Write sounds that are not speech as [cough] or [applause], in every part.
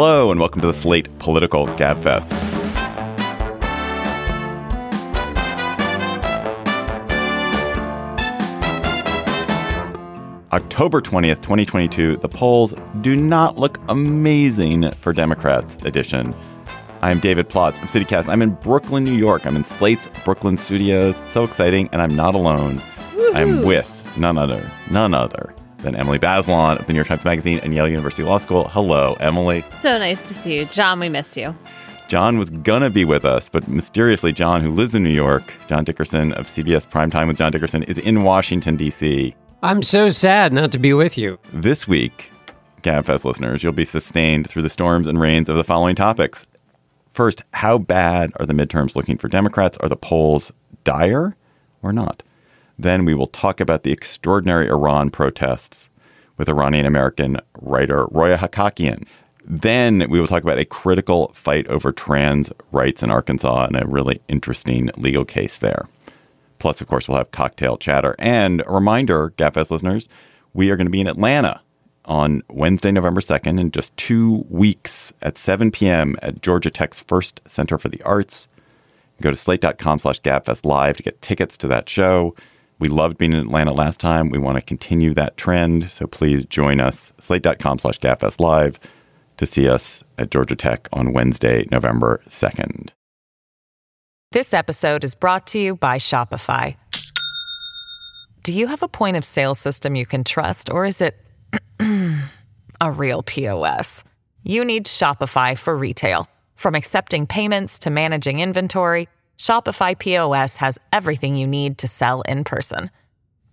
Hello, and welcome to the Slate Political Gabfest. October 20th, 2022, the polls do not look amazing for Democrats edition. I'm David Plotz of CityCast. I'm in Brooklyn, New York. I'm in Slate's Brooklyn studios. So exciting, and I'm not alone. Woo-hoo. I'm with none other, none other than Emily Bazelon of the New York Times Magazine and Yale University Law School. Hello, Emily. So nice to see you. John, we miss you. John was gonna be with us, but mysteriously, John, who lives in New York, John Dickerson of CBS Primetime with John Dickerson, is in Washington, D.C. I'm so sad not to be with you. This week, GabFest listeners, you'll be sustained through the storms and rains of the following topics. First, how bad are the midterms looking for Democrats? Are the polls dire or not? Then we will talk about the extraordinary Iran protests with Iranian American writer Roya Hakakian. Then we will talk about a critical fight over trans rights in Arkansas and a really interesting legal case there. Plus, of course, we'll have cocktail chatter. And a reminder, GabFest listeners, we are going to be in Atlanta on Wednesday, November 2nd, in just two weeks at 7 p.m. at Georgia Tech's Ferst Center for the Arts. Go to slate.com slash gabfest live to get tickets to that show. We loved being in Atlanta last time. We want to continue that trend. So please join us, slate.com slash gabfest live to see us at Georgia Tech on Wednesday, November 2nd. This episode is brought to you by Shopify. Do you have a point of sale system you can trust, or is it [clears throat] a real POS? You need Shopify for retail. From accepting payments to managing inventory, Shopify POS has everything you need to sell in person.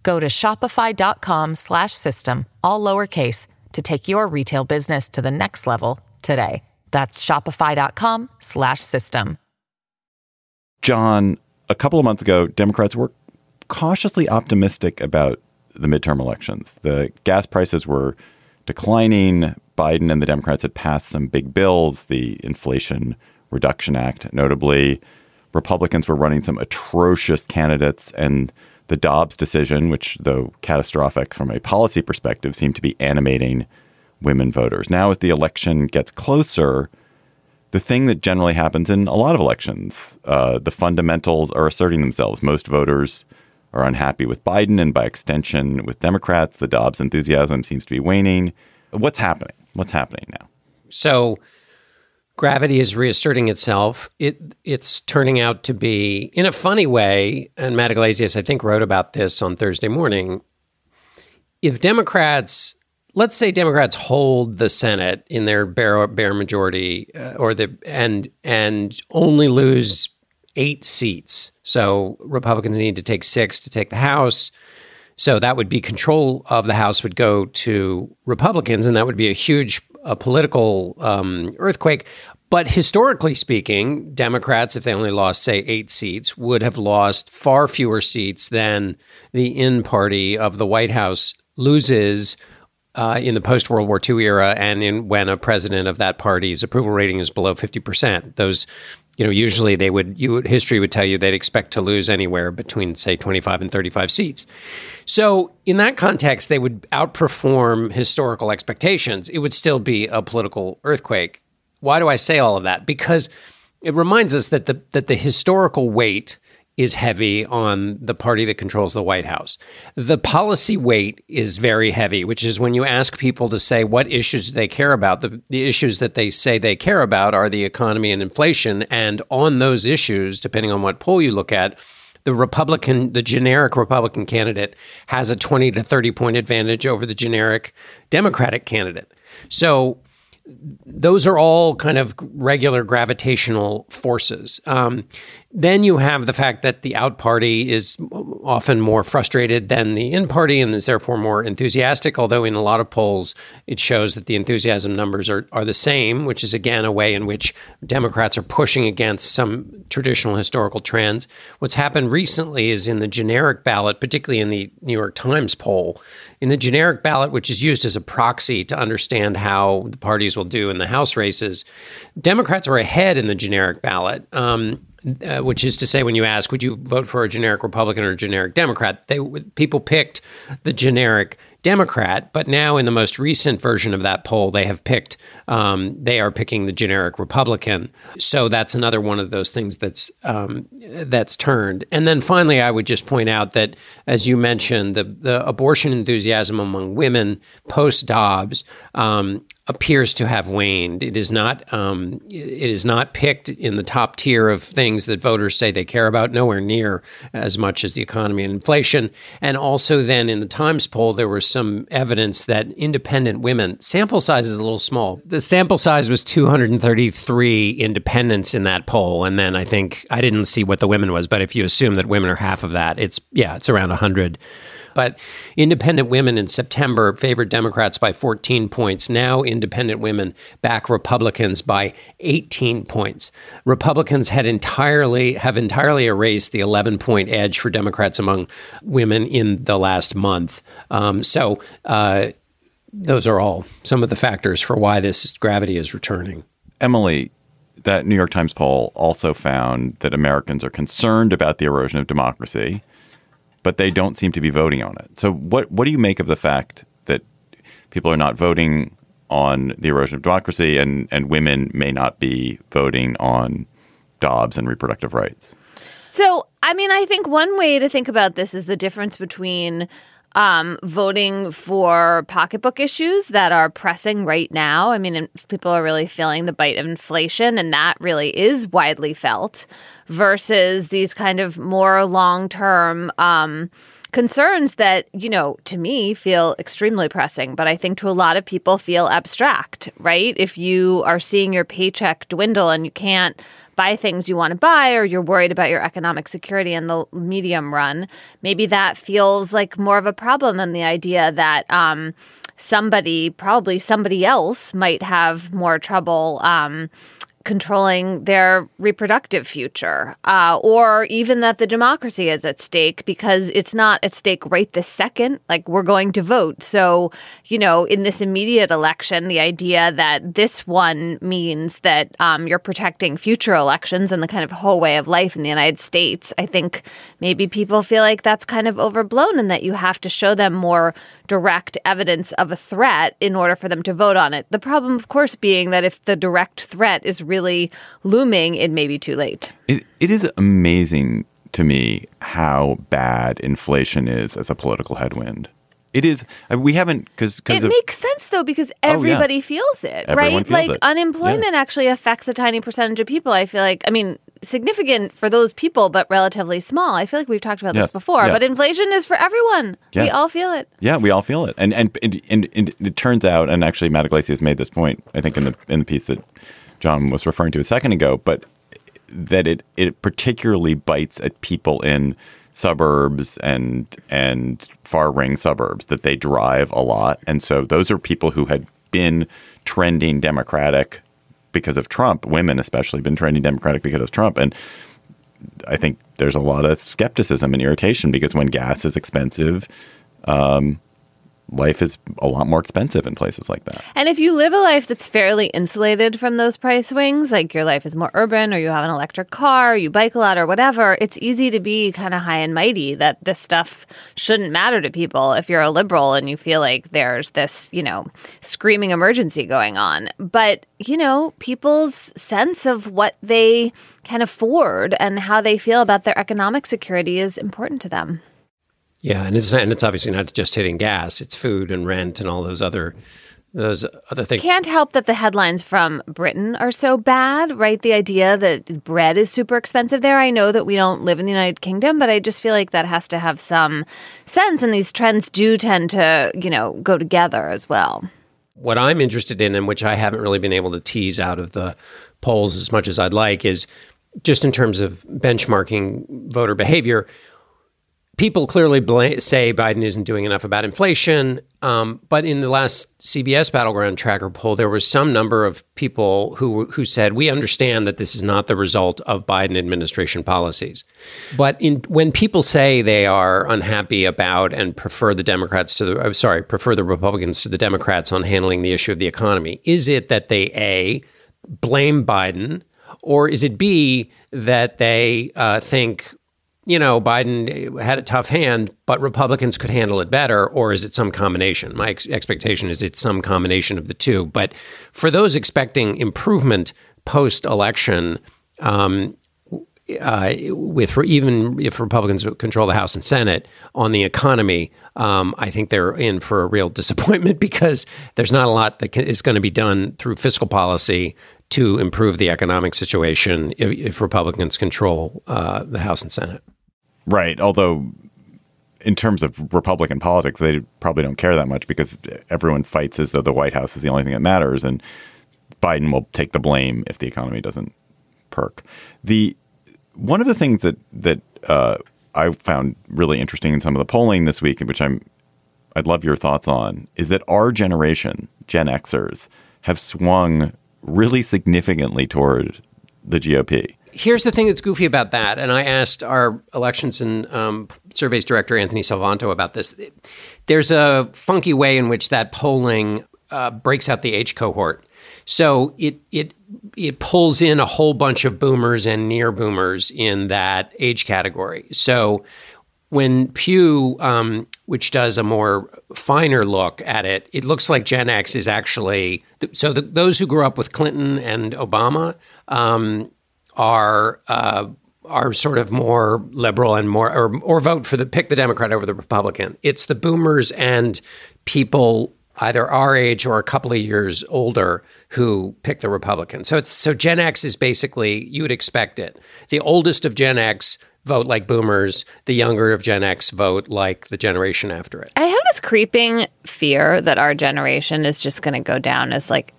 Go to shopify.com/system all lowercase to take your retail business to the next level today. That's shopify.com/system. John, a couple of months ago, Democrats were cautiously optimistic about the midterm elections. The gas prices were declining. Biden and the Democrats had passed some big bills, the Inflation Reduction Act, notably. Republicans were running some atrocious candidates, and the Dobbs decision, which, though catastrophic from a policy perspective, seemed to be animating women voters. Now, as the election gets closer, the thing that generally happens in a lot of elections. Uh, the fundamentals are asserting themselves. Most voters are unhappy with Biden, and by extension, with Democrats. The Dobbs enthusiasm seems to be waning. What's happening? What's happening now? So, gravity is reasserting itself. It it's turning out to be in a funny way. And Matt Yglesias, I think, wrote about this on Thursday morning. If Democrats let's say Democrats hold the Senate in their bare, bare majority, uh, or the and and only lose eight seats. So Republicans need to take six to take the House. So that would be control of the House would go to Republicans, and that would be a huge a political um, earthquake. But historically speaking, Democrats, if they only lost, say, eight seats, would have lost far fewer seats than the in party of the White House loses uh, in the post World War II era, and in when a president of that party's approval rating is below fifty percent. Those, you know, usually they would you history would tell you they'd expect to lose anywhere between say twenty five and thirty five seats. So in that context, they would outperform historical expectations. It would still be a political earthquake. Why do I say all of that? Because it reminds us that the that the historical weight is heavy on the party that controls the White House. The policy weight is very heavy, which is when you ask people to say what issues they care about. The, the issues that they say they care about are the economy and inflation. And on those issues, depending on what poll you look at, the Republican, the generic Republican candidate has a 20 to 30 point advantage over the generic Democratic candidate. So those are all kind of regular gravitational forces. Um, then you have the fact that the out party is often more frustrated than the in party and is therefore more enthusiastic. Although in a lot of polls, it shows that the enthusiasm numbers are, are the same, which is again a way in which Democrats are pushing against some traditional historical trends. What's happened recently is in the generic ballot, particularly in the New York Times poll, in the generic ballot, which is used as a proxy to understand how the parties will do in the House races, Democrats are ahead in the generic ballot. Um, uh, which is to say, when you ask, would you vote for a generic Republican or a generic Democrat? They people picked the generic Democrat. But now, in the most recent version of that poll, they have picked um, they are picking the generic Republican. So that's another one of those things that's um, that's turned. And then finally, I would just point out that, as you mentioned, the the abortion enthusiasm among women post Dobbs um, appears to have waned. It is not um, it is not picked in the top tier of things that voters say they care about. Nowhere near as much as the economy and inflation. And also, then in the Times poll, there was some evidence that independent women sample size is a little small. The sample size was 233 independents in that poll, and then I think I didn't see what the women was, but if you assume that women are half of that, it's yeah, it's around 100. But independent women in September favored Democrats by 14 points. Now, independent women back Republicans by 18 points. Republicans had entirely have entirely erased the 11 point edge for Democrats among women in the last month. Um, so. Uh, those are all some of the factors for why this gravity is returning. Emily, that New York Times poll also found that Americans are concerned about the erosion of democracy but they don't seem to be voting on it. So what what do you make of the fact that people are not voting on the erosion of democracy and and women may not be voting on Dobbs and reproductive rights? So, I mean, I think one way to think about this is the difference between um, voting for pocketbook issues that are pressing right now. I mean, people are really feeling the bite of inflation, and that really is widely felt, versus these kind of more long term. Um, concerns that, you know, to me feel extremely pressing, but I think to a lot of people feel abstract, right? If you are seeing your paycheck dwindle and you can't buy things you want to buy or you're worried about your economic security in the medium run, maybe that feels like more of a problem than the idea that um, somebody, probably somebody else, might have more trouble. Um, controlling their reproductive future, uh, or even that the democracy is at stake because it's not at stake right this second. Like we're going to vote. So, you know, in this immediate election, the idea that this one means that um, you're protecting future elections and the kind of whole way of life in the United States, I think maybe people feel like that's kind of overblown and that you have to show them more direct evidence of a threat in order for them to vote on it. The problem, of course, being that if the direct threat is really looming, it may be too late. It, it is amazing to me how bad inflation is as a political headwind. It is. Uh, we haven't because it of, makes sense though because everybody oh, yeah. feels it, Everyone right? Feels like it. unemployment yeah. actually affects a tiny percentage of people. I feel like. I mean, significant for those people, but relatively small. I feel like we've talked about yes. this before, yeah. but inflation is for everyone. Yes. We all feel it. Yeah, we all feel it. And and, and and, and it turns out, and actually, Matt Yglesias made this point, I think, in the in the piece that John was referring to a second ago, but that it it particularly bites at people in suburbs and and far ring suburbs that they drive a lot, and so those are people who had been trending Democratic because of Trump. Women, especially, been trending Democratic because of Trump, and I think there's a lot of skepticism and irritation because when gas is expensive, um, life is a lot more expensive in places like that. And if you live a life that's fairly insulated from those price swings, like your life is more urban or you have an electric car, you bike a lot or whatever, it's easy to be kind of high and mighty that this stuff shouldn't matter to people if you're a liberal and you feel like there's this, you know, screaming emergency going on. But, you know, people's sense of what they can afford and how they feel about their economic security is important to them. Yeah, and it's not, and it's obviously not just hitting gas; it's food and rent and all those other those other things. Can't help that the headlines from Britain are so bad, right? The idea that bread is super expensive there. I know that we don't live in the United Kingdom, but I just feel like that has to have some sense, and these trends do tend to, you know, go together as well. What I'm interested in, and which I haven't really been able to tease out of the polls as much as I'd like, is just in terms of benchmarking voter behavior people clearly blame, say Biden isn't doing enough about inflation. Um, but in the last CBS Battleground Tracker poll, there was some number of people who who said we understand that this is not the result of Biden administration policies. But in, when people say they are unhappy about and prefer the Democrats to the uh, sorry prefer the Republicans to the Democrats on handling the issue of the economy, is it that they a blame Biden? Or is it B that they uh, think you know, Biden had a tough hand, but Republicans could handle it better, or is it some combination? My ex- expectation is it's some combination of the two. But for those expecting improvement post election, um, uh, with even if Republicans control the House and Senate on the economy, um, I think they're in for a real disappointment [laughs] because there's not a lot that is going to be done through fiscal policy to improve the economic situation if, if Republicans control uh, the House and Senate. Right. Although, in terms of Republican politics, they probably don't care that much because everyone fights as though the White House is the only thing that matters, and Biden will take the blame if the economy doesn't perk. The one of the things that that uh, I found really interesting in some of the polling this week, which I'm I'd love your thoughts on, is that our generation, Gen Xers, have swung really significantly toward the GOP. Here's the thing that's goofy about that, and I asked our elections and um, surveys director Anthony Salvanto about this. There's a funky way in which that polling uh, breaks out the age cohort. So it it it pulls in a whole bunch of boomers and near boomers in that age category. So when Pew, um, which does a more finer look at it, it looks like Gen X is actually so the, those who grew up with Clinton and Obama um, are. Uh, are sort of more liberal and more or, or vote for the pick the Democrat over the Republican. It's the boomers and people either our age or a couple of years older who pick the Republican. So it's so Gen X is basically you would expect it. The oldest of Gen X vote like boomers, the younger of Gen X vote like the generation after it. I have this creeping fear that our generation is just going to go down as like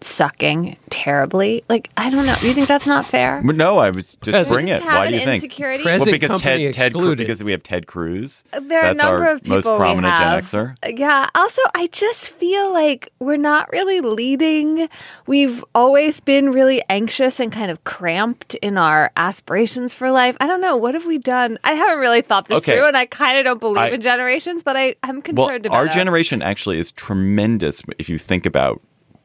sucking terribly. Like I don't know. You think that's not fair? But no, I was just Present- bring it. Why do you think? insecurity. Pres- Well, because Ted, Ted, Cru- excluded. because we have Ted Cruz. there are That's a number our of people most prominent we have. Gen Xer. Yeah. Also, I just feel like we're not really leading. We've always been really anxious and kind of cramped in our aspirations for life. I don't know. What have we done? I haven't really thought this Okay. through, and I kind of don't believe I- in generations, but I, I'm Well, concerned about our us. generation actually is tremendous if you think about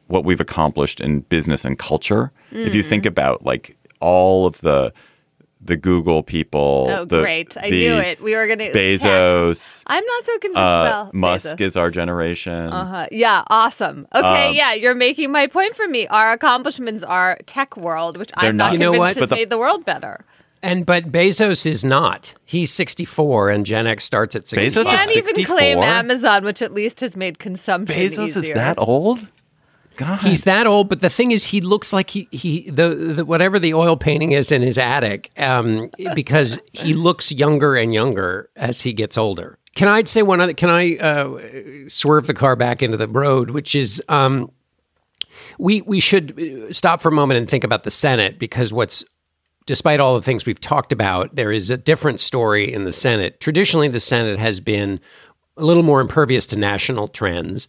what we've accomplished in business and culture. If you Mm. think about like all of the the Google people, Oh, the, great! I the knew it. We were going to Bezos, [laughs] I'm not so convinced uh, about Musk Bezos. is our generation. Uh-huh. Yeah, awesome. Okay, Um, yeah, you're making my point for me. Our accomplishments are tech world, which I'm not not- You know convinced what? has the- made the world better. And but Bezos is not. He's 64 and Gen X starts at 65. Bezos is Can't even claim Amazon, which at least has made consumption Bezos is that old? God, He's that old, but the thing is, he looks like he he the, the whatever the oil painting is in his attic, um, because he looks younger and younger as he gets older. Can I say one other? Can I uh, swerve the car back into the road? Which is, um, we we should uh, stop for a moment and think about the Senate because what's despite all the things we've talked about, there is a different story in the Senate. Traditionally, the Senate has been a little more impervious to national trends.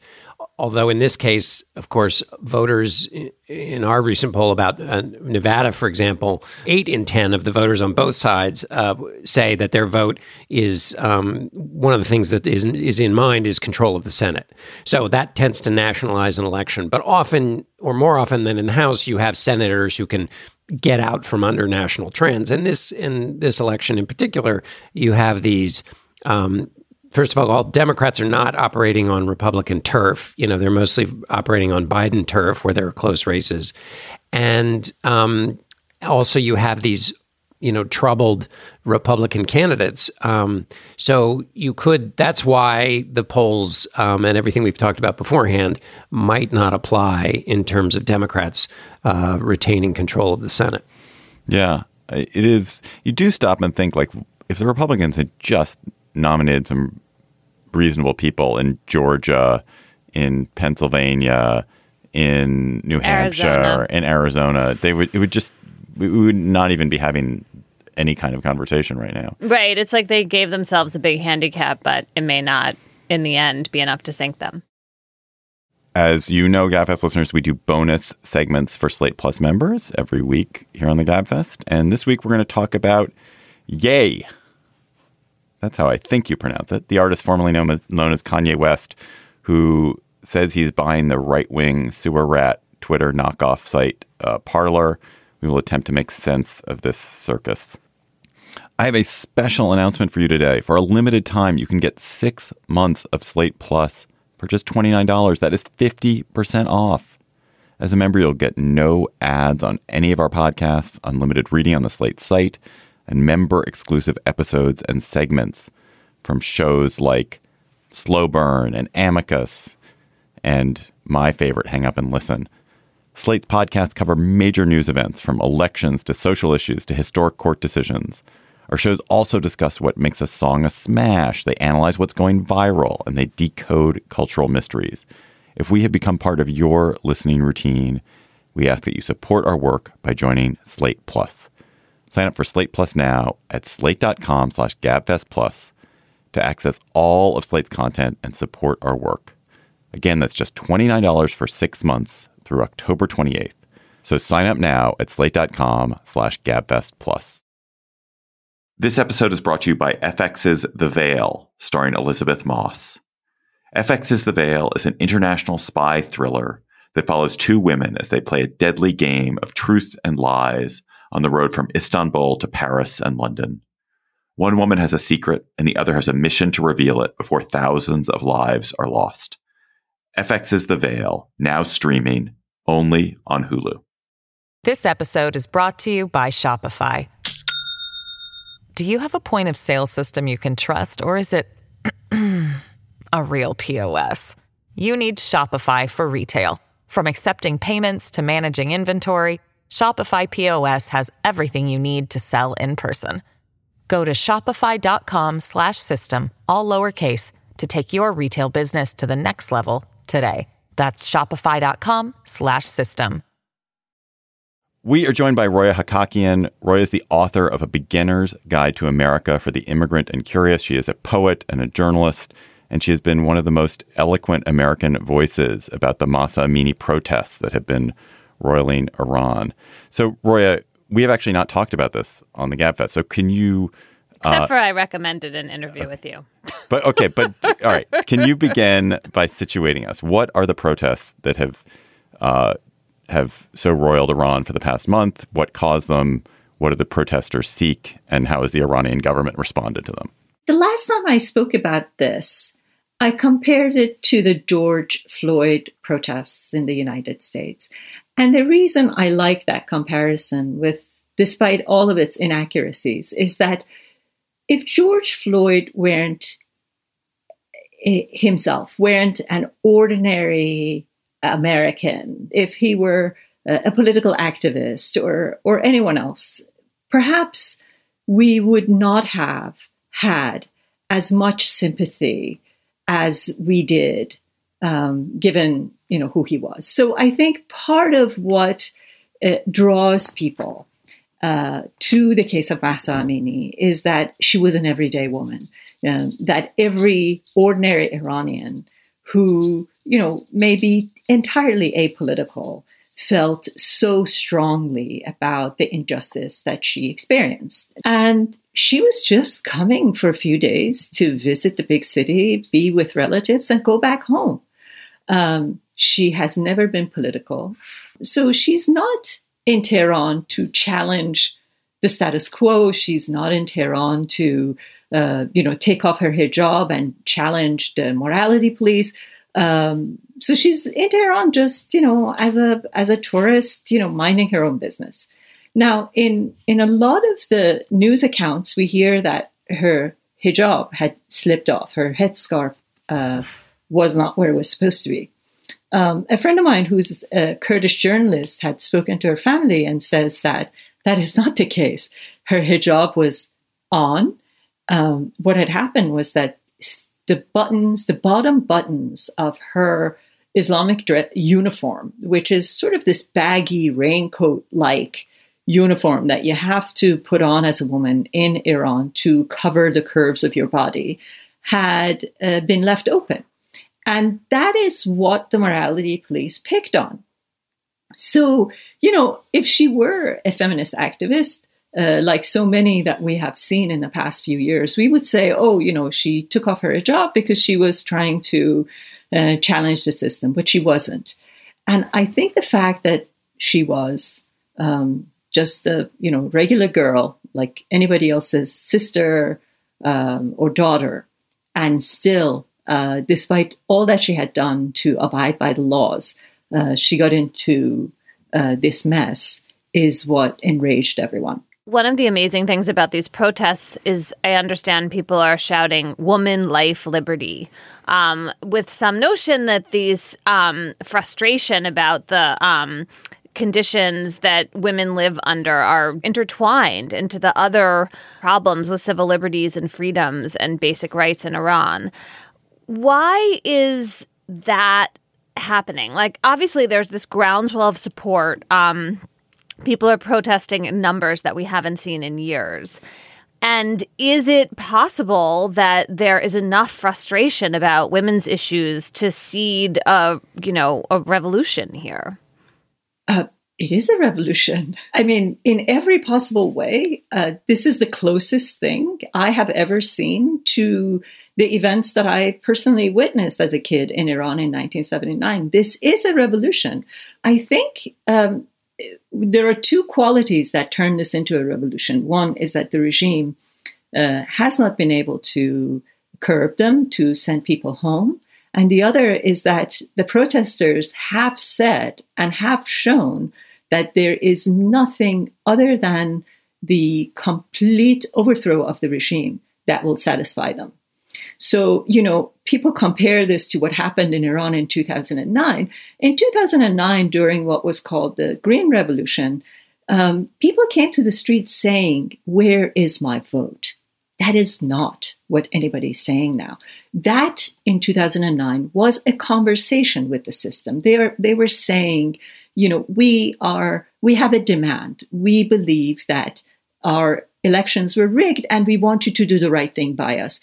Although in this case, of course, voters in our recent poll about uh, Nevada, for example, eight in 10 of the voters on both sides uh, say that their vote is um, one of the things that is, is in mind is control of the Senate. So that tends to nationalize an election. But often, or more often than in the House, you have senators who can get out from under national trends. And this, in this election in particular, you have these um, First of all, Democrats are not operating on Republican turf. You know, they're mostly operating on Biden turf where there are close races. And um, also, you have these, you know, troubled Republican candidates. Um, so you could, that's why the polls um, and everything we've talked about beforehand might not apply in terms of Democrats uh, retaining control of the Senate. Yeah, it is. You do stop and think like if the Republicans had just nominated some reasonable people in Georgia, in Pennsylvania, in New Hampshire, Arizona. in Arizona, they would. It would just. We we would not even be having any kind of conversation right now. Right. It's like they gave themselves a big handicap, but it may not, in the end, be enough to sink them. As you know, GabFest listeners, we do bonus segments for Slate Plus members every week here on the GabFest. And this week we're going to talk about Yay. That's how I think you pronounce it. The artist formerly known as, known as Kanye West, who says he's buying the right wing sewer rat Twitter knockoff site uh, Parler. We will attempt to make sense of this circus. I have a special announcement for you today. For a limited time, you can get six months of Slate Plus for just $29. That is 50% off. As a member, you'll get no ads on any of our podcasts, unlimited reading on the Slate site, and member exclusive episodes and segments from shows like Slow Burn and Amicus and my favorite, Hang Up and Listen. Slate's podcasts cover major news events from elections to social issues to historic court decisions. Our shows also discuss what makes a song a smash. They analyze what's going viral and they decode cultural mysteries. If we have become part of your listening routine, we ask that you support our work by joining Slate Plus. Sign up for Slate Plus now at slate.com slash gabfest plus to access all of Slate's content and support our work. Again, that's just $29 for six months through October 28th. So sign up now at slate.com slash gabfest plus. This episode is brought to you by FX's The Veil, starring Elisabeth Moss. FX's The Veil is an international spy thriller that follows two women as they play a deadly game of truth and lies on the road from Istanbul to Paris and London. One woman has a secret, and the other has a mission to reveal it before thousands of lives are lost. FX's The Veil, now streaming only on Hulu. This episode is brought to you by Shopify. Do you have a point of sale system you can trust, or is it [clears throat] a real POS? You need Shopify for retail. From accepting payments to managing inventory, Shopify POS has everything you need to sell in person. Go to shopify.com/system all lowercase to take your retail business to the next level today. That's shopify.com/system. We are joined by Roya Hakakian. Roya is the author of A Beginner's Guide to America for the Immigrant and Curious. She is a poet and a journalist, and she has been one of the most eloquent American voices about the Mahsa Amini protests that have been roiling Iran. So, Roya, we have actually not talked about this on the GabFest. So, can you? Except uh, for I recommended an interview with you. [laughs] But okay, but all right. Can you begin by situating us? What are the protests that have uh, have so roiled Iran for the past month? What caused them? What do the protesters seek? And how has the Iranian government responded to them? The last time I spoke about this, I compared it to the George Floyd protests in the United States. And the reason I like that comparison with despite all of its inaccuracies is that if George Floyd weren't eh, himself, weren't an ordinary American, if he were a political activist or or anyone else, perhaps we would not have had as much sympathy as we did, um, given you know who he was. So I think part of what uh, draws people uh, to the case of Mahsa Amini is that she was an everyday woman. Um, that every ordinary Iranian who you know may be entirely apolitical, felt so strongly about the injustice that she experienced. And she was just coming for a few days to visit the big city, be with relatives, and go back home. Um, she has never been political. So she's not in Tehran to challenge the status quo. She's not in Tehran to, uh, you know, take off her hijab and challenge the morality police. Um, so she's in Tehran just, you know, as a as a tourist, you know, minding her own business. Now, in in a lot of the news accounts, we hear that her hijab had slipped off, her headscarf uh, was not where it was supposed to be. Um, a friend of mine, who's a Kurdish journalist, had spoken to her family and says that that is not the case. Her hijab was on. Um, what had happened was that the buttons, the bottom buttons of her Islamic dress uniform, which is sort of this baggy raincoat like uniform that you have to put on as a woman in Iran to cover the curves of your body, had uh, been left open. And that is what the morality police picked on. So, you know, if she were a feminist activist, uh, like so many that we have seen in the past few years, we would say, oh, you know, she took off her hijab because she was trying to uh, challenge the system, but she wasn't. And I think the fact that she was um, just a you know regular girl like anybody else's sister um, or daughter. And still, uh, despite all that she had done to abide by the laws, uh, she got into uh, this mess, is what enraged everyone. One of the amazing things about these protests is I understand people are shouting woman, life, liberty, um, with some notion that these um, frustration about the um, conditions that women live under are intertwined into the other problems with civil liberties and freedoms and basic rights in Iran. Why is that happening? Like, obviously, there's this groundswell of support. Um, people are protesting in numbers that we haven't seen in years. And is it possible that there is enough frustration about women's issues to seed a, you know, a revolution here? Uh, it is a revolution. I mean, in every possible way, uh, this is the closest thing I have ever seen to the events that I personally witnessed as a kid in Iran in 1979. This is a revolution. I think um, there are two qualities that turn this into a revolution. One is that the regime uh, has not been able to curb them, to send people home. And the other is that the protesters have said and have shown that there is nothing other than the complete overthrow of the regime that will satisfy them. So, you know, people compare this to what happened in Iran in 2009. In 2009, during what was called the Green Revolution, um, people came to the streets saying, Where is my vote? That is not what anybody's saying now. That in 2009 was a conversation with the system. They, are, they were saying, you know, we are, we have a demand. We believe that our elections were rigged and we want you to do the right thing by us.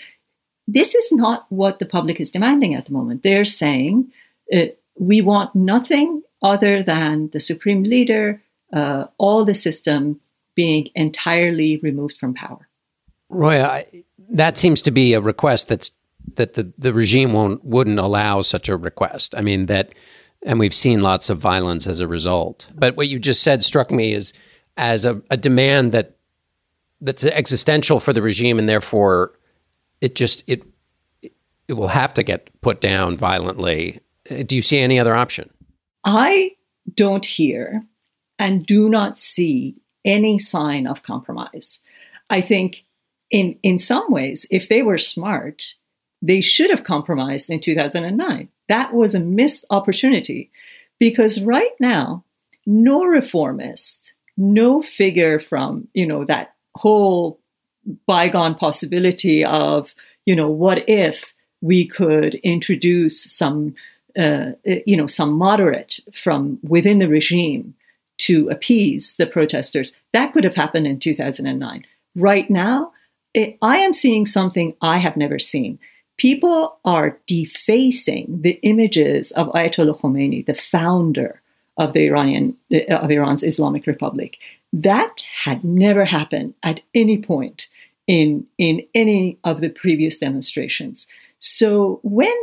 This is not what the public is demanding at the moment. They're saying uh, we want nothing other than the supreme leader, uh, all the system being entirely removed from power. Roya, I, that seems to be a request that's that the, the regime won't wouldn't allow such a request. I mean that, and we've seen lots of violence as a result. But what you just said struck me as as a, a demand that that's existential for the regime, and therefore it just it it will have to get put down violently. Do you see any other option? I don't hear and do not see any sign of compromise. I think in in some ways, if they were smart, they should have compromised in 2009. That was a missed opportunity because right now, no reformist, no figure from, you know, that whole bygone possibility of, you know, what if we could introduce some, uh, you know, some moderate from within the regime to appease the protesters. That could have happened in 2009. Right now, it, I am seeing something I have never seen. People are defacing the images of Ayatollah Khomeini, the founder of the Iranian of Iran's Islamic Republic. That had never happened at any point in in any of the previous demonstrations. So when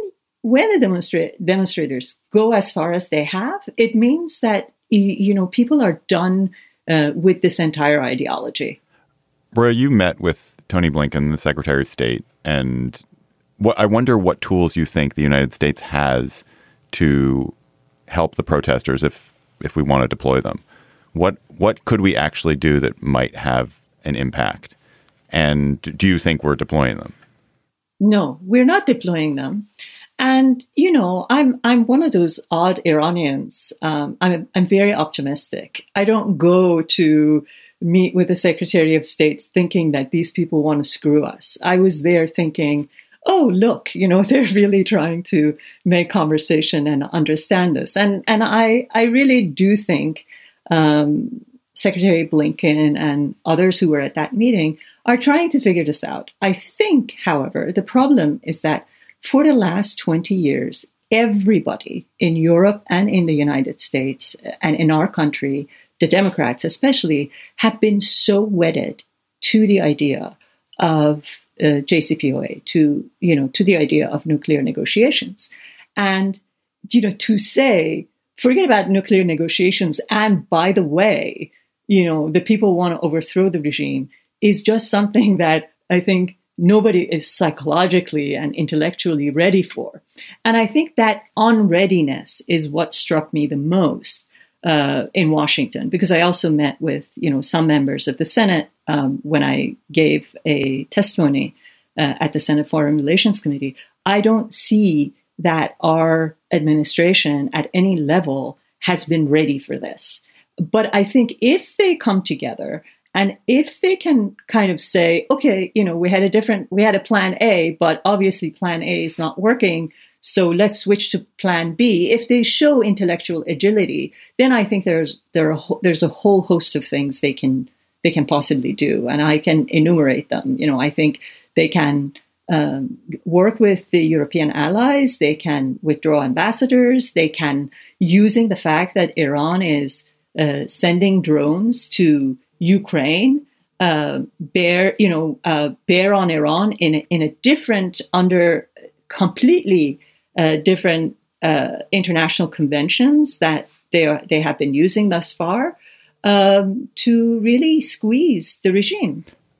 when the demonstra- demonstrators go as far as they have, it means that you know people are done uh, with this entire ideology. Roya, you met with Tony Blinken, the Secretary of State, and what I wonder what tools you think the United States has to help the protesters if if we want to deploy them. What what could we actually do that might have an impact? And do you think we're deploying them? No, we're not deploying them. And you know, I'm I'm one of those odd Iranians. Um, I'm I'm very optimistic. I don't go to meet with the Secretary of State thinking that these people want to screw us. I was there thinking, oh look, you know, [laughs] they're really trying to make conversation and understand this. And and I I really do think um, Secretary Blinken and others who were at that meeting are trying to figure this out. I think, however, the problem is that for the last 20 years, everybody in Europe and in the United States and in our country, the Democrats especially, have been so wedded to the idea of uh, JCPOA, to you know, to the idea of nuclear negotiations, and you know, to say forget about nuclear negotiations, and by the way, you know, the people want to overthrow the regime is just something [laughs] that I think nobody is psychologically and intellectually ready for. And I think that unreadiness is what struck me the most uh, in Washington, because I also met with you know some members of the Senate um, when I gave a testimony uh, at the Senate Foreign Relations Committee. I don't see that our administration at any level has been ready for this. But I think if they come together and if they can kind of say, okay, you know, we had a different, we had a plan A, but obviously plan A is not working. So let's switch to plan B. If they show intellectual agility, then I think there's, there are, there's a whole host of things they can, they can possibly do. And I can enumerate them. You know, I think they can um, work with the European allies. They can withdraw ambassadors. They can, using the fact that Iran is uh, sending drones to Ukraine, uh, bear you know uh, bear on Iran in a, in a different under completely uh, different uh, international conventions that they are, they have been using thus far um, to really squeeze the regime.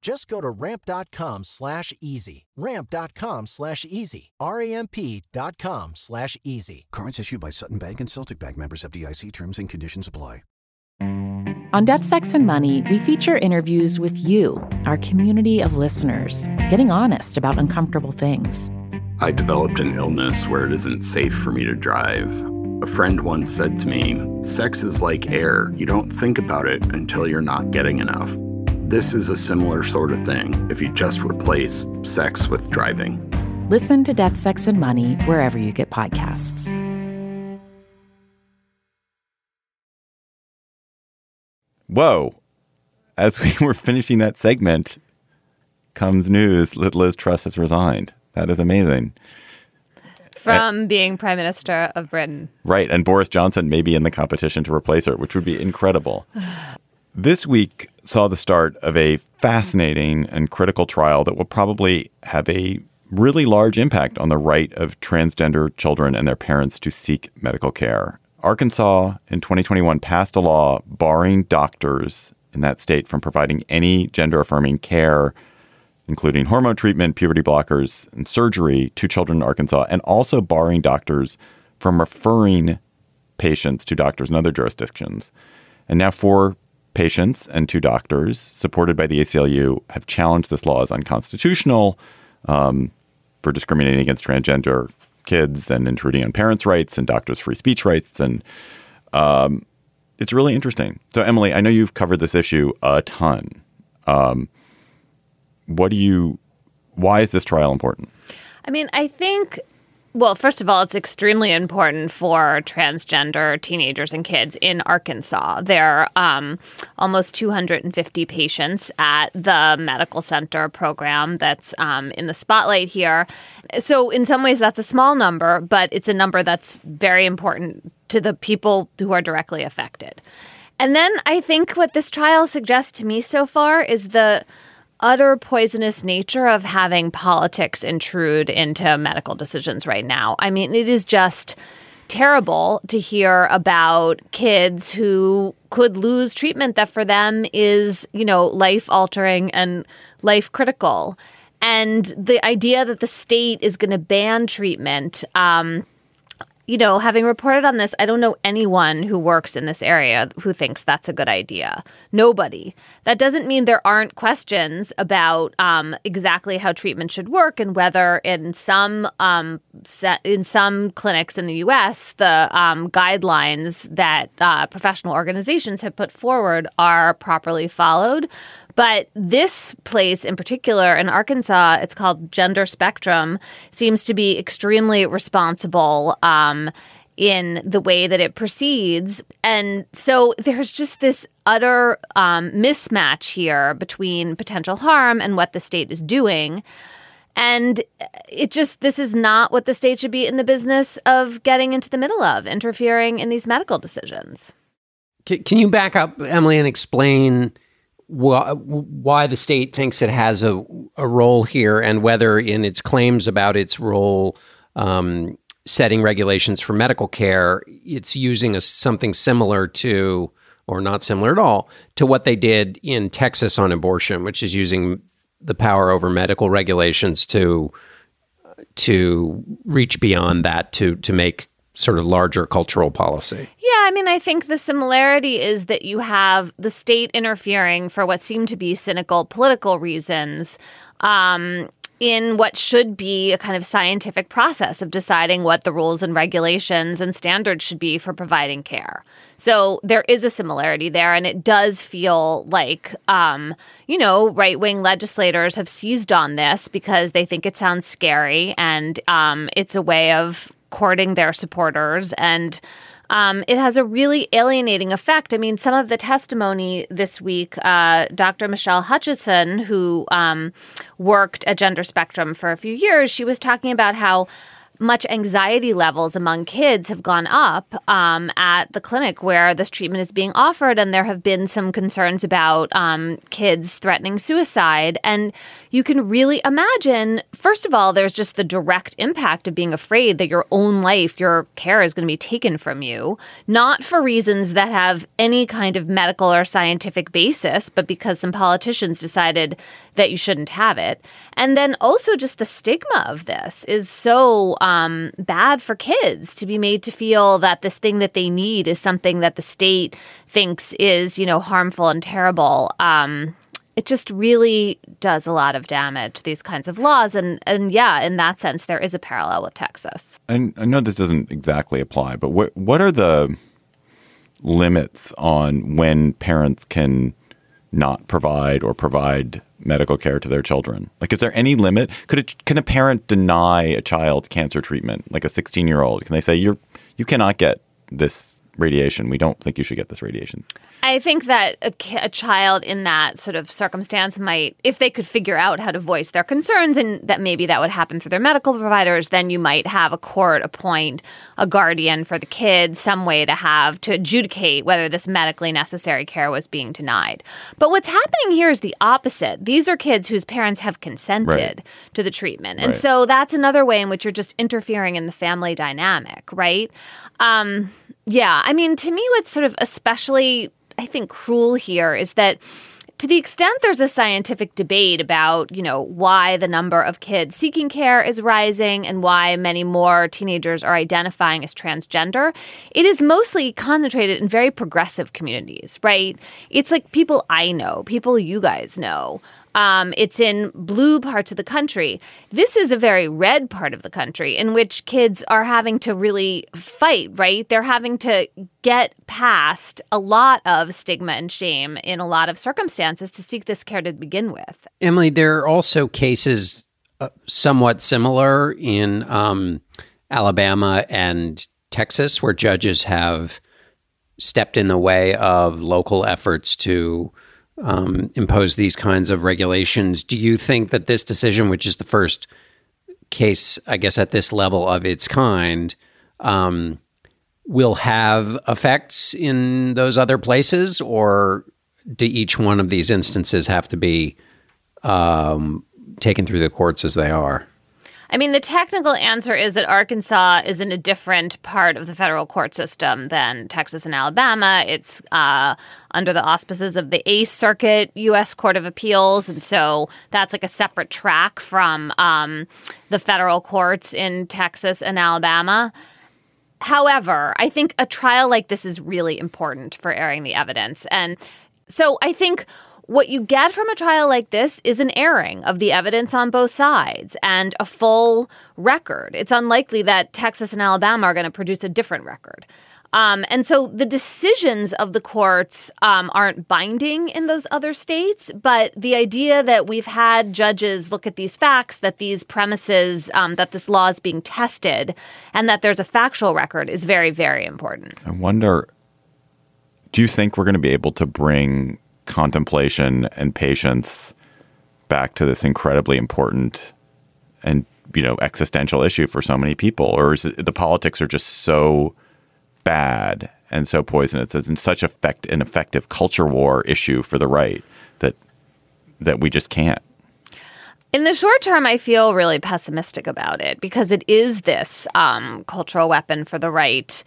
Just go to ramp.com slash easy. Ramp.com slash easy. R-A-M-P.com slash easy. Cards issued by Sutton Bank and Celtic Bank members FDIC terms and conditions apply. On Death, Sex, and Money, we feature interviews with you, our community of listeners, getting honest about uncomfortable things. I developed an illness where it isn't safe for me to drive. A friend once said to me, Sex is like air. You don't think about it until you're not getting enough. This is a similar sort of thing if you just replace sex with driving. Listen to Death, Sex, and Money wherever you get podcasts. Whoa. As we [laughs] were finishing that segment, comes news that Liz Truss has resigned. That is amazing. From being Prime Minister of Britain. Right. And Boris Johnson may be in the competition to replace her, which would be incredible. [sighs] [sighs] [sighs] this week saw the start of a fascinating and critical trial that will probably have a really large impact on the right of transgender children and their parents to seek medical care. Arkansas in 2021 passed a law barring doctors in that state from providing any gender affirming care, including hormone treatment, puberty blockers, and surgery to children in Arkansas, and also barring doctors from referring patients to doctors in other jurisdictions. And now four patients and two doctors, supported by the ACLU, have challenged this law as unconstitutional um, for discriminating against transgender kids and intruding on parents' rights and doctors' free speech rights. And um, it's really interesting. So, Emily, I know you've covered this issue a ton. Um, what do you, why is this trial important? I mean, I think well, first of all, it's extremely important for transgender teenagers and kids in Arkansas. There are um, almost 250 patients at the medical center program that's um, in the spotlight here. So, in some ways, that's a small number, but it's a number that's very important to the people who are directly affected. And then I think what this trial suggests to me so far is the utter poisonous nature of having politics intrude into medical decisions right now. I mean, it is just terrible to hear about kids who could lose treatment that for them is, you know, life altering and life critical. And the idea that the state is going to ban treatment um, you know, having reported on this, I don't know anyone who works in this area who thinks that's a good idea. Nobody. That doesn't mean there aren't questions about um, exactly how treatment should work and whether in some um, in some clinics in the U.S. the um, guidelines that uh, professional organizations have put forward are properly followed. But this place in particular in Arkansas, it's called Gender Spectrum, seems to be extremely responsible. Um, in the way that it proceeds. And so there's just this utter um, mismatch here between potential harm and what the state is doing. And it just, this is not what the state should be in the business of getting into the middle of, interfering in these medical decisions. Can you back up, Emily, and explain wh- why the state thinks it has a, a role here and whether in its claims about its role um, setting regulations for medical care, it's using a, something similar to, or not similar at all, to what they did in Texas on abortion, which is using the power over medical regulations to to reach beyond that to to make sort of larger cultural policy. Yeah, I mean, I think the similarity is that you have the state interfering for what seem to be cynical political reasons. Um, in what should be a kind of scientific process of deciding what the rules and regulations and standards should be for providing care. So there is a similarity there, and it does feel like, um, you know, right wing legislators have seized on this because they think it sounds scary and um, it's a way of courting their supporters and um, it has a really alienating effect. I mean, some of the testimony this week, uh, Dr. Michelle Hutchison, who um, worked at Gender Spectrum for a few years, she was talking about how much anxiety levels among kids have gone up um, at the clinic where this treatment is being offered. And there have been some concerns about um, kids threatening suicide. And you can really imagine, first of all, there's just the direct impact of being afraid that your own life, your care is going to be taken from you, not for reasons that have any kind of medical or scientific basis, but because some politicians decided that you shouldn't have it. And then also just the stigma of this is so um, bad for kids to be made to feel that this thing that they need is something that the state thinks is, you know, harmful and terrible. Um, it just really does a lot of damage these kinds of laws and and yeah in that sense there is a parallel with texas and i know this doesn't exactly apply but what what are the limits on when parents can not provide or provide medical care to their children? Like, is there any limit? Could it, can a parent deny a child cancer treatment, like a 16 year old? Can they say you're you cannot get this radiation? We don't think you should get this radiation. I think that a, a, child in that sort of circumstance might, if they could figure out how to voice their concerns and that maybe that would happen through their medical providers, then you might have a court appoint a guardian for the kid, some way to have to adjudicate whether this medically necessary care was being denied. But what's happening here is the opposite. These are kids whose parents have consented right. to the treatment. And right. so that's another way in which you're just interfering in the family dynamic, right? Um, yeah. I mean, to me, what's sort of especially I think, cruel here is that to the extent there's a scientific debate about, you know, why the number of kids seeking care is rising and why many more teenagers are identifying as transgender, it is mostly concentrated in very progressive communities, right? It's like people I know, people you guys know. Um, it's in blue parts of the country. This is a very red part of the country in which kids are having to really fight, right? They're having to get past a lot of stigma and shame in a lot of circumstances to seek this care to begin with. Emily, there are also cases uh, somewhat similar in um, Alabama and Texas where judges have stepped in the way of local efforts to um, impose these kinds of regulations. Do you think that this decision, which is the first case, I guess, at this level of its kind, um, will have effects in those other places, or do each one of these instances have to be um, taken through the courts as they are? I mean, the technical answer is that Arkansas is in a different part of the federal court system than Texas and Alabama. It's uh, under the auspices of the Eighth Circuit U.S. Court of Appeals. And so that's like a separate track from um, the federal courts in Texas and Alabama. However, I think a trial like this is really important for airing the evidence. And so I think what you get from a trial like this is an airing of the evidence on both sides and a full record. It's unlikely that Texas and Alabama are going to produce a different record. Um, and so the decisions of the courts um, aren't binding in those other states, but the idea that we've had judges look at these facts, that these premises, um, that this law is being tested, and that there's a factual record is very, very important. I wonder do you think we're going to be able to bring contemplation and patience back to this incredibly important and you know existential issue for so many people or is it the politics are just so bad and so poisonous it's in such effect an effective culture war issue for the right that that we just can't in the short term, I feel really pessimistic about it because it is this um, cultural weapon for the right,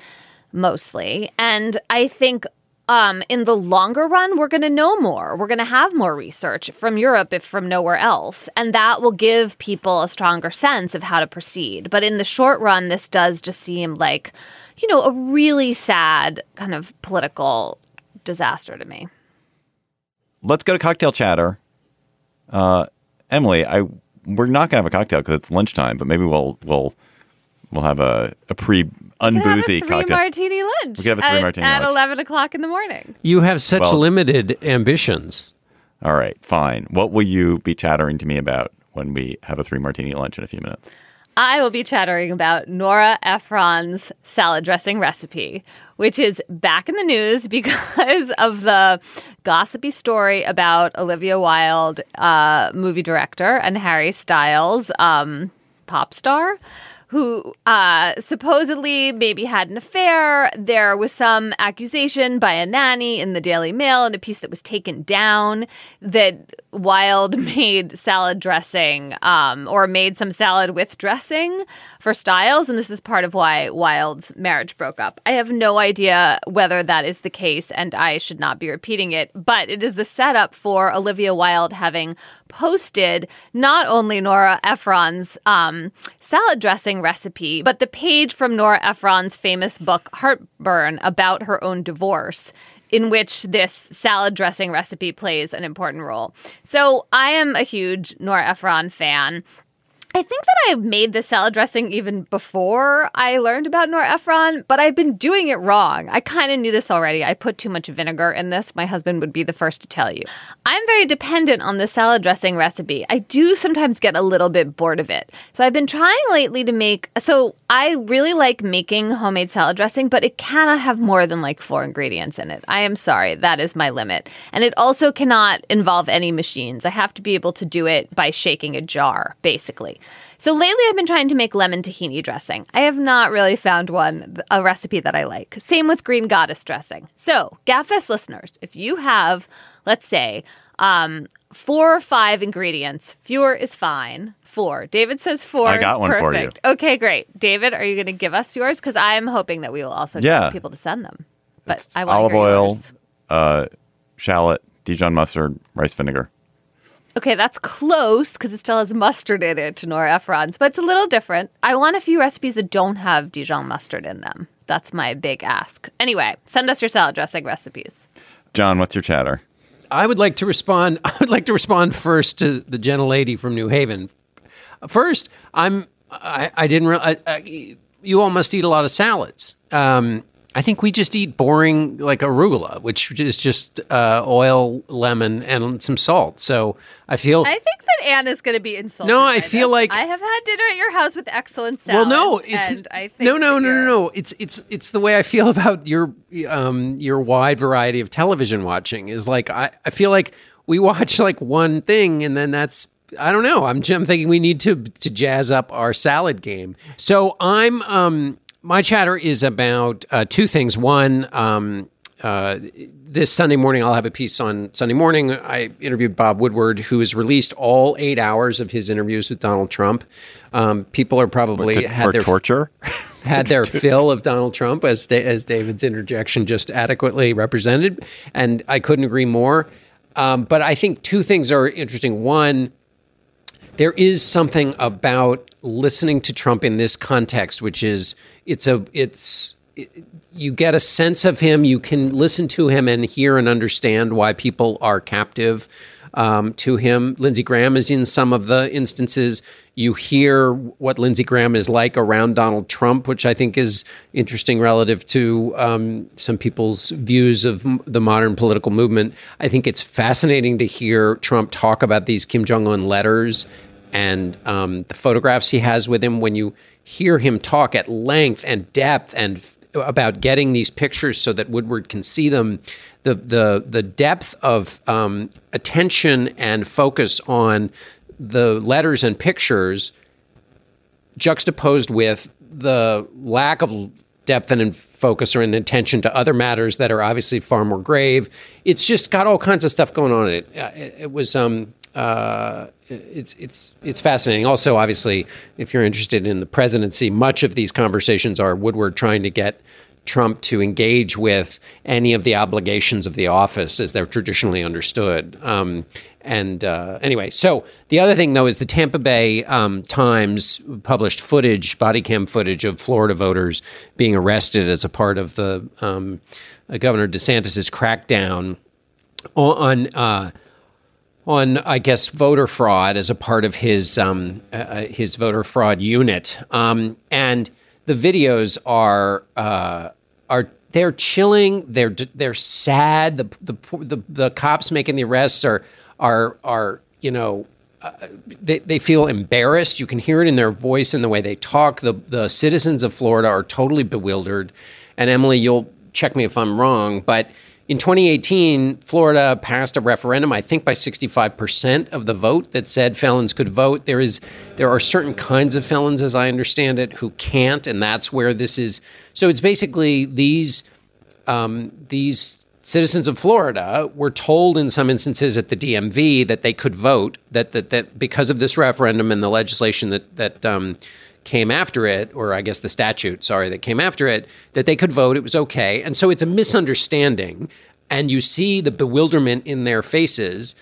mostly. And I think um, in the longer run, we're going to know more. We're going to have more research from Europe, if from nowhere else. And that will give people a stronger sense of how to proceed. But in the short run, this does just seem like, you know, a really sad kind of political disaster to me. Let's go to cocktail chatter. Uh, Emily, I we're not gonna have a cocktail because it's lunchtime, but maybe we'll we'll we'll have a, a pre unboozy three cocktail. martini lunch. We could have a three at, martini at lunch. eleven o'clock in the morning. You have such Well- limited ambitions. All right, fine. What will you be chattering to me about when we have a three martini lunch in a few minutes? I will be chattering about Nora Ephron's salad dressing recipe, which is back in the news [laughs] because of the gossipy story about Olivia Wilde, uh, movie director, and Harry Styles, um, pop star. Who uh, supposedly maybe had an affair. There was some accusation by a nanny in the Daily Mail in a piece that was taken down that Wilde [laughs] made salad dressing um, or made some salad with dressing for Styles. And this is part of why Wilde's marriage broke up. I have no idea whether that is the case, and I should not be repeating it, but it is the setup for Olivia Wilde having posted not only Nora Ephron's um, salad dressing recipe, but the page from Nora Ephron's famous book, Heartburn, about her own divorce in which this salad dressing recipe plays an important role. So I am a huge Nora Ephron fan. I think that I made the salad dressing even before I learned about Nora Ephron, but I've been doing it wrong. I kind of knew this already. I put too much vinegar in this. My husband would be the first to tell you. I'm very dependent on the salad dressing recipe. I do sometimes get a little bit bored of it. So I've been trying lately to make so I really like making homemade salad dressing, but it cannot have more than like four ingredients in it. I am sorry, that is my limit. And it also cannot involve any machines. I have to be able to do it by shaking a jar, basically. So lately, I've been trying to make lemon tahini dressing. I have not really found one, a recipe that I like. Same with green goddess dressing. So, Gabfest listeners, if you have, let's say, um, four or five ingredients, fewer is fine. Four. David says four. I got is one for you. Okay, great. David, are you going to give us yours? Because I am hoping that we will also Yeah. get people to send them. But I want Olive oil, uh, shallot, Dijon mustard, rice vinegar. Okay, that's close because it still has mustard in it to Nora Ephron's, but it's a little different. I want a few recipes that don't have Dijon mustard in them. That's my big ask. Anyway, send us your salad dressing recipes. John, what's your chatter? I would like to respond. [laughs] I would like to respond first to the gentle lady from New Haven. First, I'm. I, I didn't. Re- I, I, you all must eat a lot of salads. Um, I think we just eat boring like arugula, which is just uh, oil, lemon, and some salt. So I feel. I think that Anna's going to be insulted. No, I feel this. like- I have had dinner at your house with excellent well, no, it's and I think no, no, no, no, no. It's it's it's the way I feel [laughs] about your um your wide variety of television watching. Is like I I feel like we watch like one thing and then that's I don't know. I'm I'm thinking we need to to jazz up our salad game. So I'm um my chatter is about uh, two things. One. Um, uh, this Sunday morning, I'll have a piece on Sunday morning. I interviewed Bob Woodward, who has released all eight hours of his interviews with Donald Trump. Um, people are probably To- had for their torture? [laughs] had their [laughs] fill of Donald Trump, as as David's interjection just adequately represented, and I couldn't agree more. Um, but I think two things are interesting. One, there is something about listening to Trump in this context, which is it's a it's it, you get a sense of him. You can listen to him and hear and understand why people are captive um, to him. Lindsey Graham is in some of the instances. You hear what Lindsey Graham is like around Donald Trump, which I think is interesting relative to um, some people's views of the modern political movement. I think it's fascinating to hear Trump talk about these Kim Jong un letters and um, the photographs he has with him. When you hear him talk at length and depth and f- about getting these pictures so that Woodward can see them, the the the depth of um, attention and focus on the letters and pictures juxtaposed with the lack of depth and focus or an attention to other matters that are obviously far more grave. It's just got all kinds of stuff going on in it. Uh, it, it was um, uh, it's it's it's fascinating. Also, obviously, if you're interested in the presidency, much of these conversations are Woodward trying to get Trump to engage with any of the obligations of the office as they're traditionally understood. Um, and uh, anyway, so the other thing though is the Tampa Bay um, Times published footage, body cam footage of Florida voters being arrested as a part of the um, uh, Governor DeSantis's crackdown on. Uh, on, I guess, voter fraud as a part of his um, uh, uh, his voter fraud unit, um, and the videos are uh, are they're chilling. They're they're sad. The, the the the cops making the arrests are are are you know uh, they, they feel embarrassed. You can hear it in their voice and the way they talk. The the citizens of Florida are totally bewildered. And Emily, you'll check me if I'm wrong, but in 2018, Florida passed a referendum, I think by 65% of the vote that said felons could vote. There is there are certain kinds of felons as I understand it who can't and that's where this is. So it's basically these um, these citizens of Florida were told in some instances at the DMV that they could vote that that, that because of this referendum and the legislation that that um, came after it, or I guess the statute, sorry, that came after it, that they could vote. It was okay. And so it's a misunderstanding. And you see the bewilderment in their faces.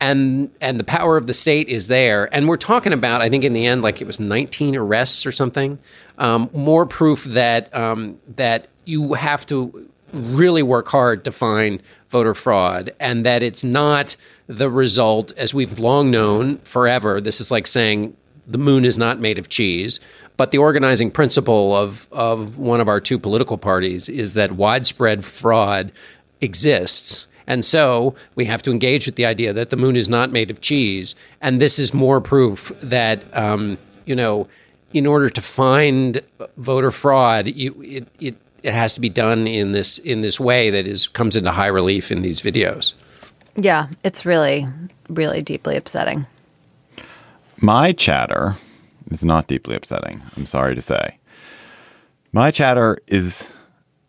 And and the power of the state is there. And we're talking about, I think in the end, like it was 19 arrests or something. Um, more proof that um, that you have to really work hard to find voter fraud and that it's not the result, as we've long known forever. This is like saying the moon is not made of cheese. But the organizing principle of, of one of our two political parties is that widespread fraud exists. And so we have to engage with the idea that the moon is not made of cheese. And this is more proof that, um, you know, in order to find voter fraud, you, it, it, it has to be done in this in this way that is comes into high relief in these videos. Yeah, it's really, really deeply upsetting. My chatter is not deeply upsetting. I'm sorry to say. My chatter is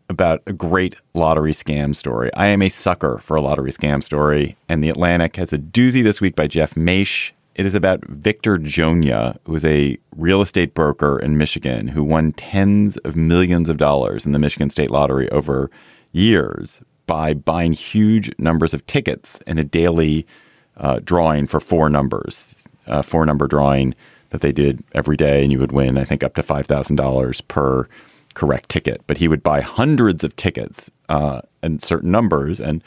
about a great lottery scam story. I am a sucker for a lottery scam story, and The Atlantic has a doozy this week by Jeff Maysh. It is about Victor Jonia, who is a real estate broker in Michigan who won tens of millions of dollars in the Michigan State Lottery over years by buying huge numbers of tickets in a daily uh, drawing for four numbers uh, four number drawing that they did every day, and you would win, I think, up to five thousand dollars per correct ticket. But he would buy hundreds of tickets uh, and certain numbers, and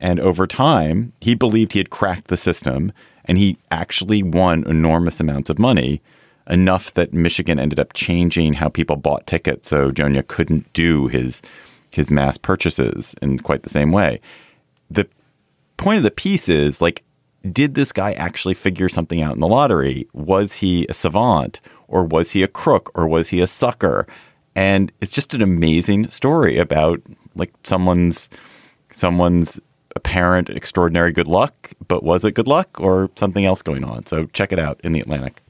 and over time, he believed he had cracked the system, and he actually won enormous amounts of money, enough that Michigan ended up changing how people bought tickets, so Jonia couldn't do his his mass purchases in quite the same way. The point of the piece is like did this guy actually figure something out in the lottery? Was he a savant or was he a crook or was he a sucker? And it's just an amazing story about like someone's someone's apparent extraordinary good luck, but was it good luck or something else going on? So check it out in the Atlantic.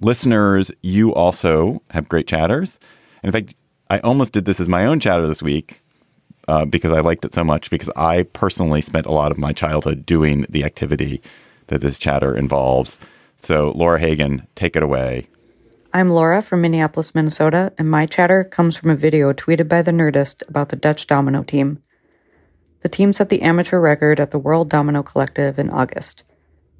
Listeners, you also have great chatters. in fact, I almost did this as my own chatter this week uh, because I liked it so much. Because I personally spent a lot of my childhood doing the activity that this chatter involves. So, Laura Hagen, take it away. I'm Laura from Minneapolis, Minnesota, and my chatter comes from a video tweeted by the Nerdist about the Dutch Domino team. The team set the amateur record at the World Domino Collective in August.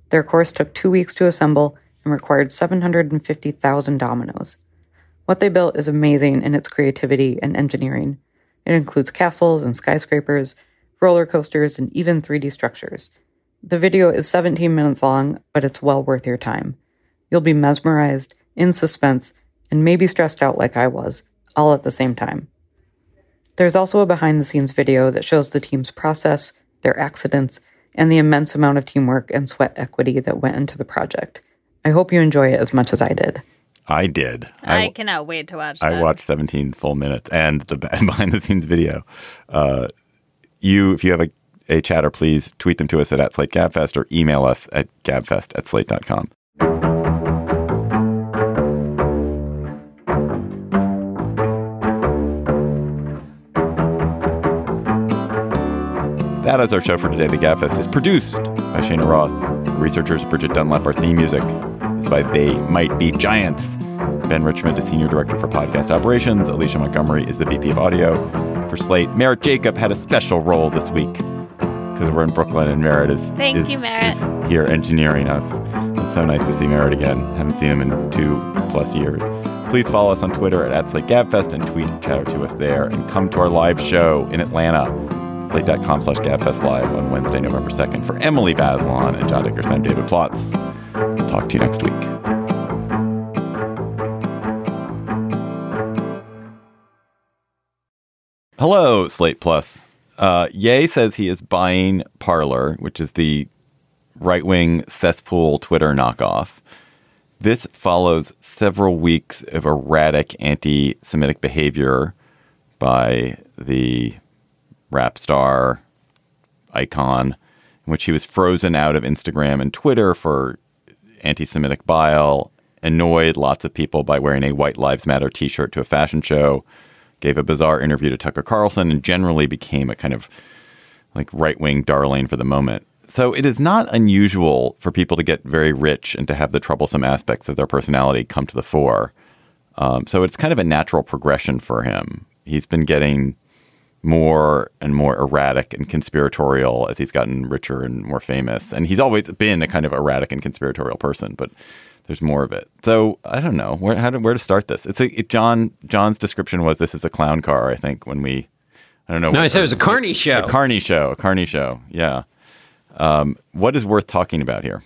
Their course took two weeks to assemble and required 750,000 dominoes. What they built is amazing in its creativity and engineering. It includes castles and skyscrapers, roller coasters, and even 3D structures. The video is 17 minutes long, but it's well worth your time. You'll be mesmerized, in suspense, and maybe stressed out like I was, all at the same time. There's also a behind the scenes video that shows the team's process, their accidents, and the immense amount of teamwork and sweat equity that went into the project. I hope you enjoy it as much as I did. I did. I, cannot wait to watch. I that. watched 17 full minutes and the [laughs] behind the scenes video. Uh, you, if you have a, a chatter, please tweet them to us at, at Slate Gabfest or email us at gabfest at slate.com. That is our show for today. The Gabfest is produced by Shana Roth. Researchers Bridget Dunlap. Our theme music is by They Might Be Giants. Ben Richmond is Senior Director for Podcast Operations. Alicia Montgomery is the VP of Audio for Slate. Merritt Jacob had a special role this week because we're in Brooklyn and Merritt is, Thank is, you, Merritt. is here engineering us. It's so nice to see Merritt again. Haven't seen him in two plus years. Please follow us on Twitter at, at Slate Gabfest and tweet chatter to us there. And come to our live show in Atlanta, slate.com slash gabfest live on Wednesday, November 2nd. For Emily Bazelon and John Dickerson, I'm David Plotz. Talk to you next week. Hello, Slate Plus. Uh, Ye says he is buying Parler, which is the right wing cesspool Twitter knockoff. This follows several weeks of erratic anti Semitic behavior by the rap star icon, in which he was frozen out of Instagram and Twitter for anti Semitic bile, annoyed lots of people by wearing a White Lives Matter t shirt to a fashion show, gave a bizarre interview to Tucker Carlson, and generally became a kind of like right wing darling for the moment. So it is not unusual for people to get very rich and to have the troublesome aspects of their personality come to the fore. Um, so it's kind of a natural progression for him. He's been getting more and more erratic and conspiratorial as he's gotten richer and more famous. And he's always been a kind of erratic and conspiratorial person, but there's more of it. So I don't know where how to, where to start this. It's a it, John John's description was this is a clown car. I think when we I don't know. No, I said it was a carny show. A carny show. A carny show. Yeah. Um, what is worth talking about here?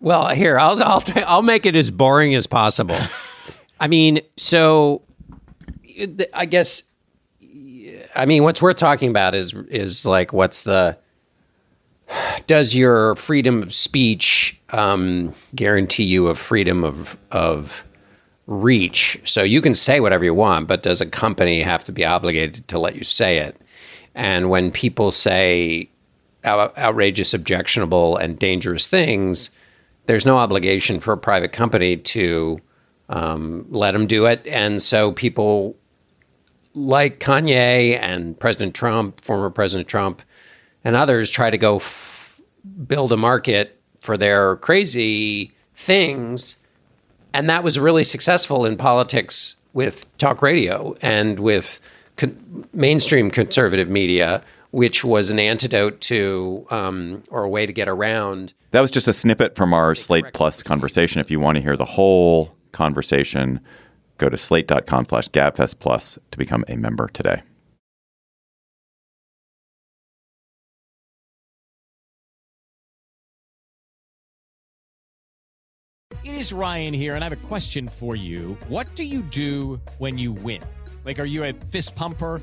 Well, here I'll I'll t- I'll make it as boring as possible. [laughs] I mean, so I guess I mean what's worth talking about is is like what's the does your freedom of speech um, guarantee you a freedom of of reach? So you can say whatever you want, but does a company have to be obligated to let you say it? And when people say out- outrageous, objectionable, and dangerous things, there's no obligation for a private company to um, let them do it. And so people like Kanye and President Trump, former President Trump, and others try to go f- build a market for their crazy things. And that was really successful in politics with talk radio and with con- mainstream conservative media, which was an antidote to um, or a way to get around. That was just a snippet from our Slate Plus conversation. If you want to hear the whole conversation, go to slate.com slash gabfest plus to become a member today. It is Ryan here, and I have a question for you. What do you do when you win? Like, are you a fist pumper?